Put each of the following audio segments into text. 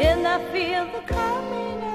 and I feel the coming.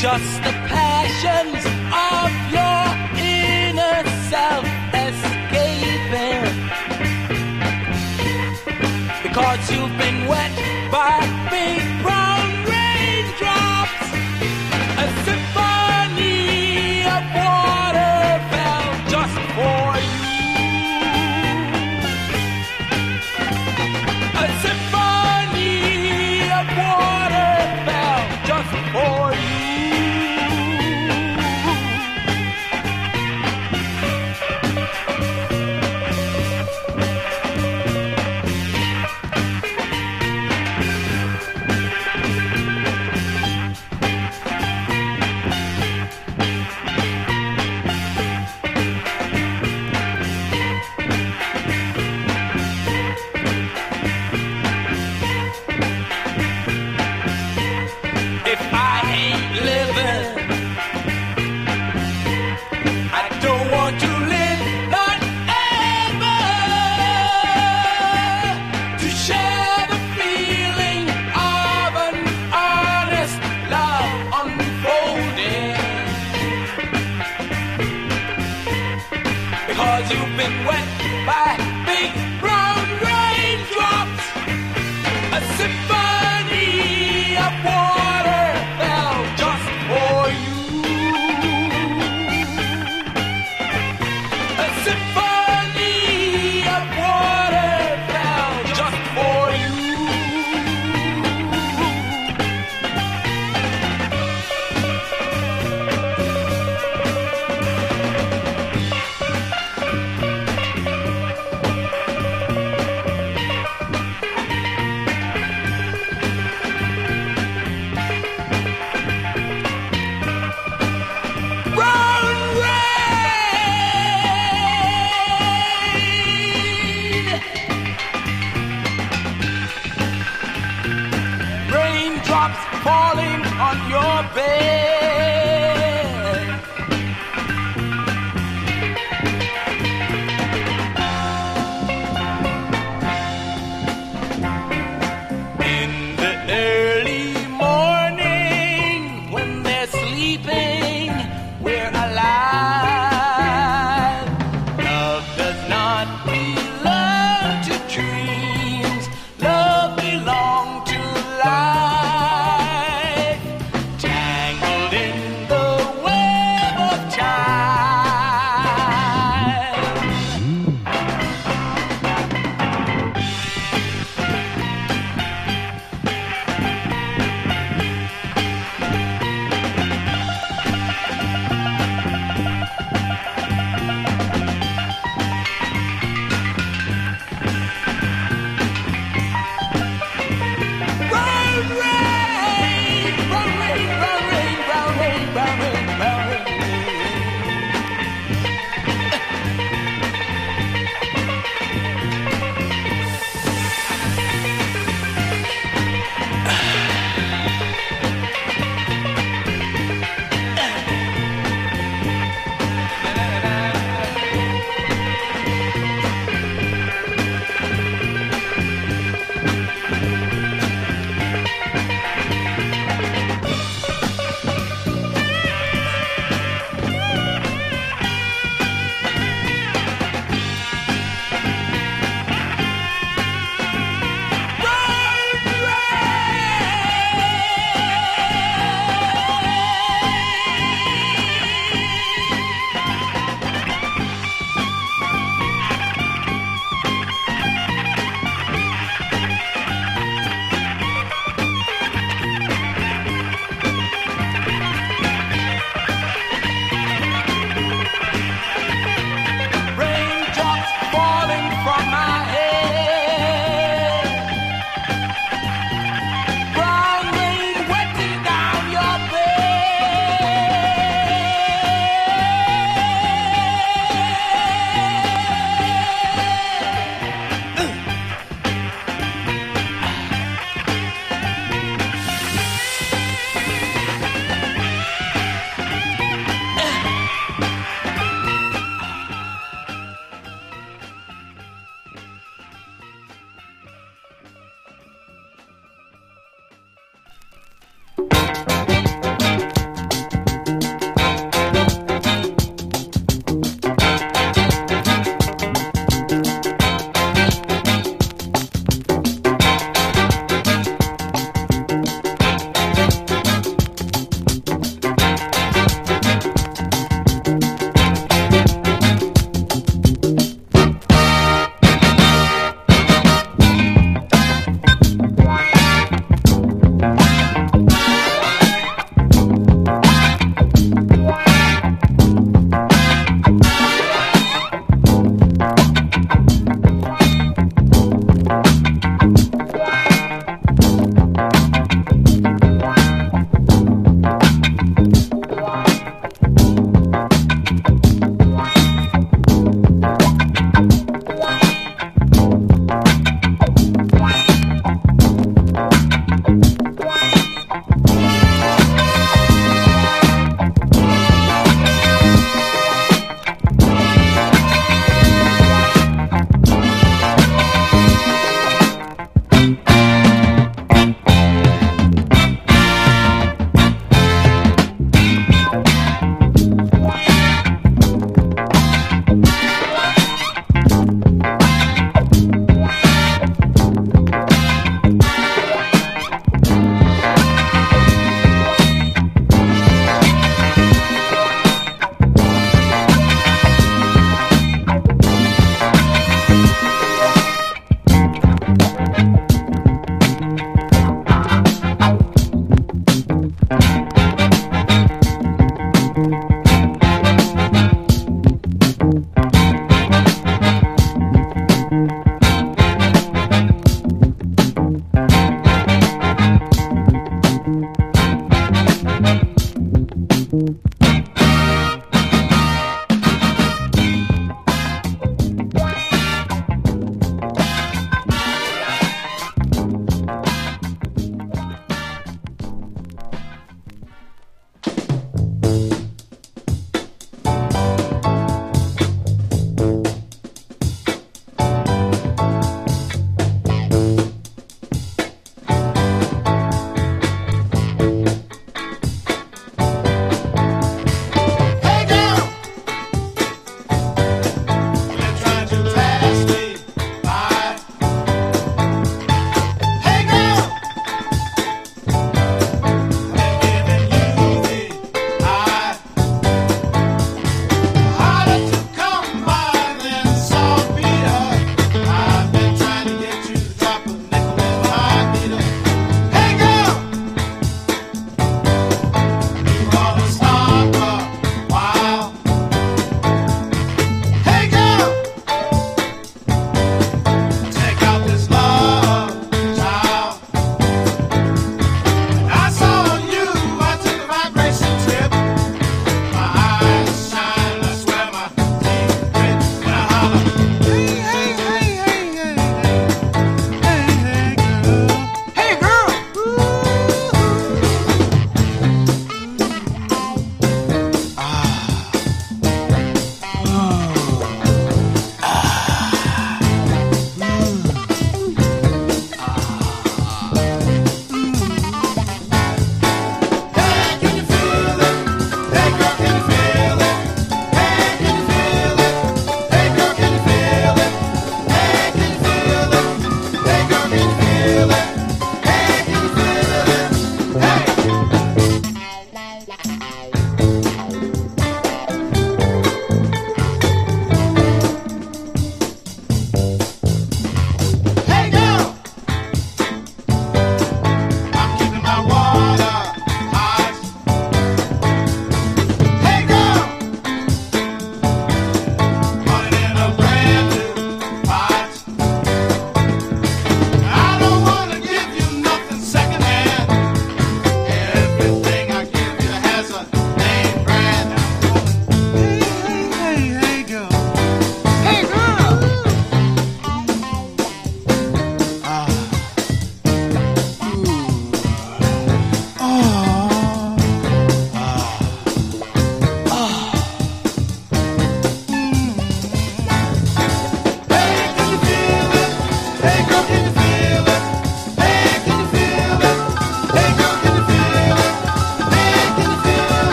just the passions of your inner self escaping. Because you've been wet by me.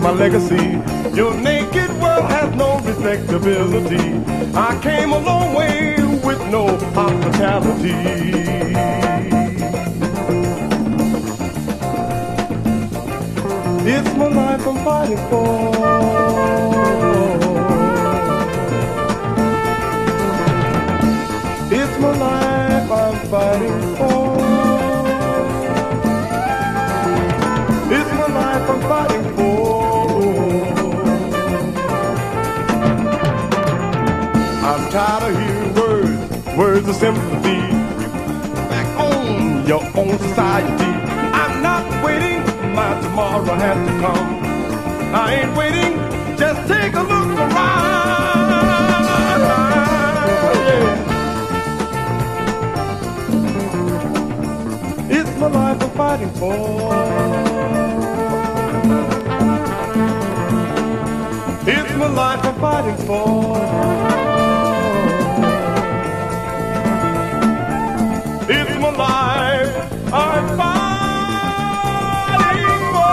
My legacy. Your naked world has no respectability. I came a long way with no hospitality. It's my life I'm fighting for. Tired of hearing words, words of sympathy. Back on your own society. I'm not waiting, my tomorrow has to come. I ain't waiting, just take a look around. Yeah. It's my life I'm fighting for. It's my life I'm fighting for. Life I'm fighting for.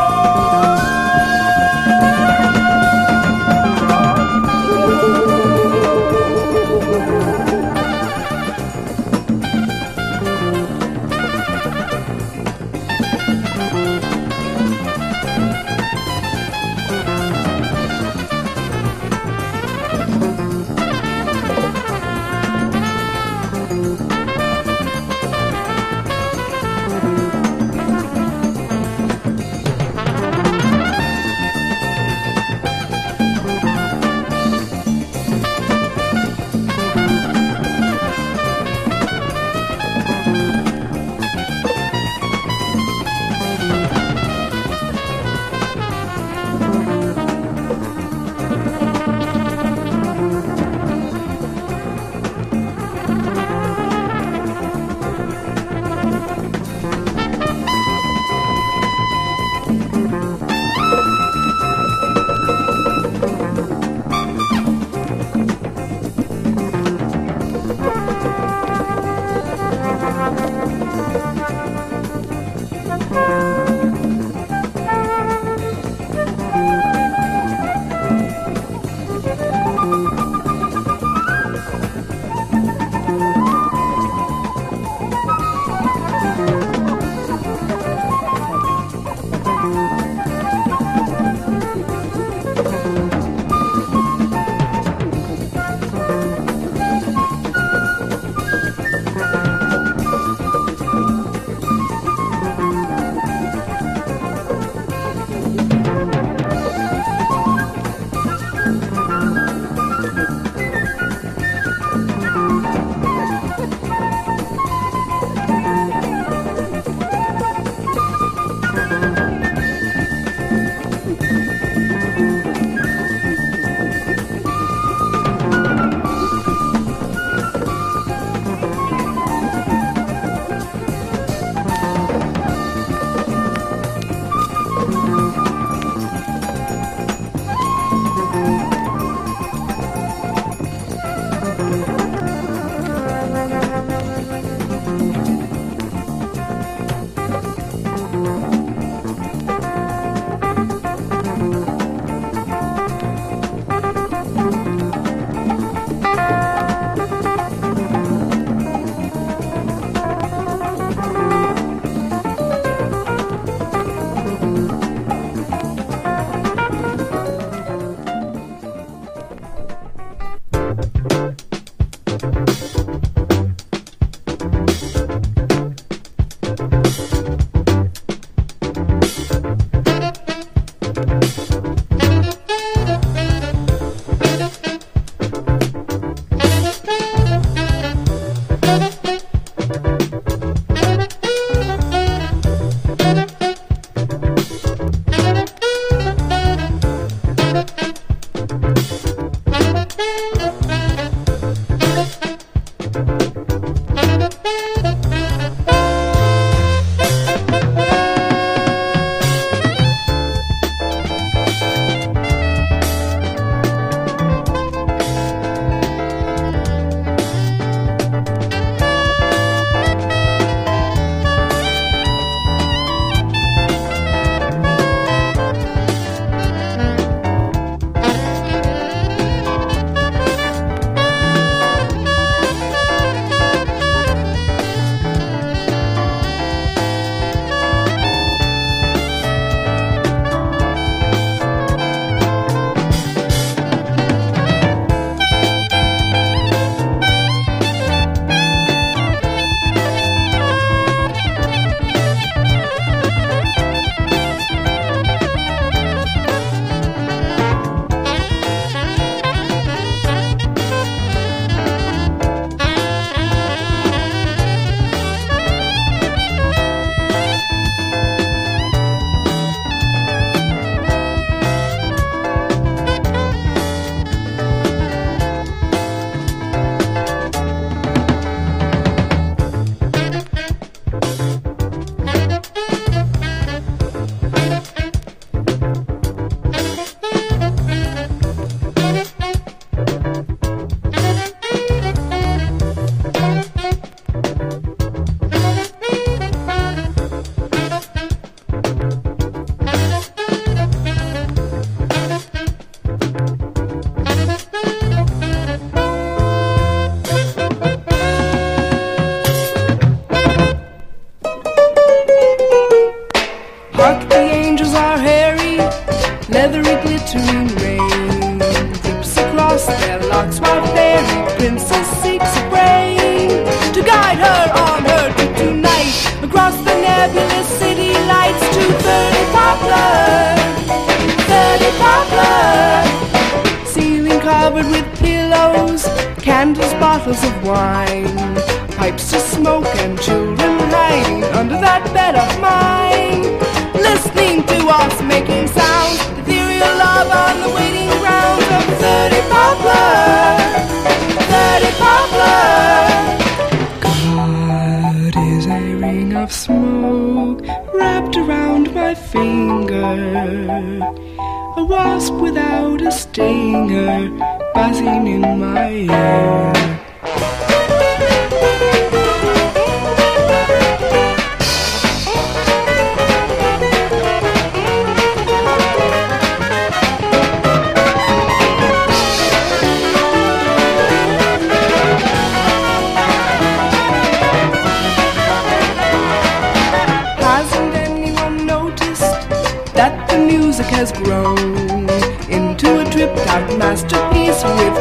Stinger buzzing in my ear.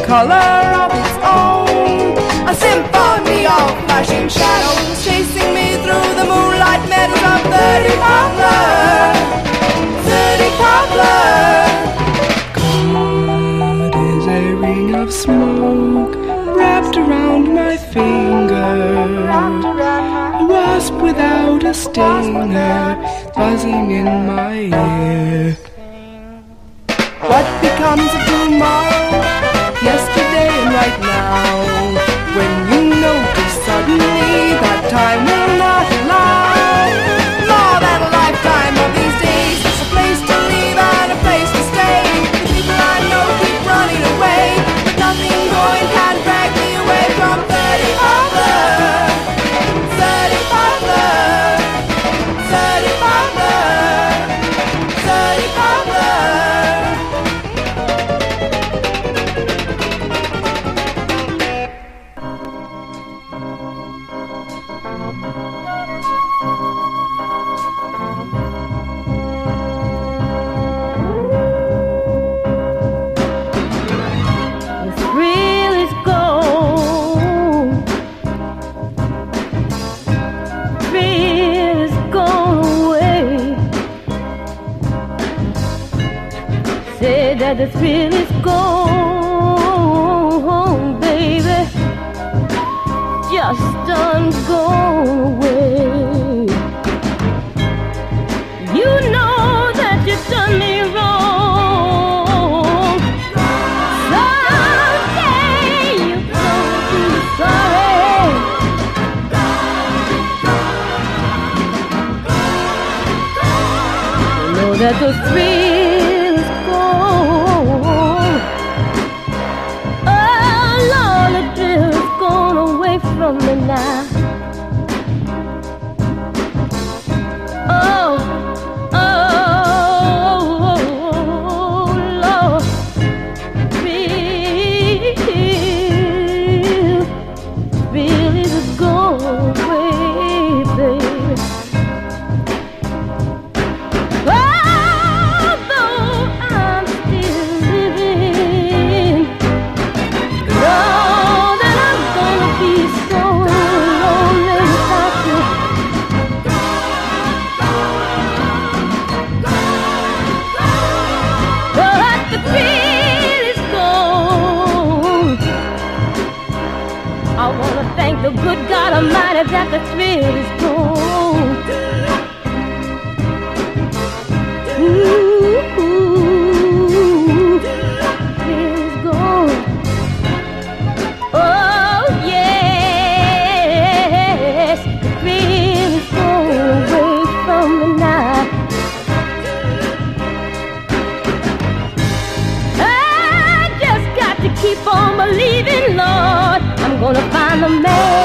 Color of its own. A symphony of flashing shadows chasing me through the moonlight meadows of 30 Poplar. 30 Poplar. God is a ring of smoke wrapped around my finger. A wasp without a stinger buzzing in my ear. What becomes of tomorrow? That the thrill is gone. Ooh, is gone. Oh yes, thrill is gone away from. I just got to keep on believing, Lord. I'm gonna find the man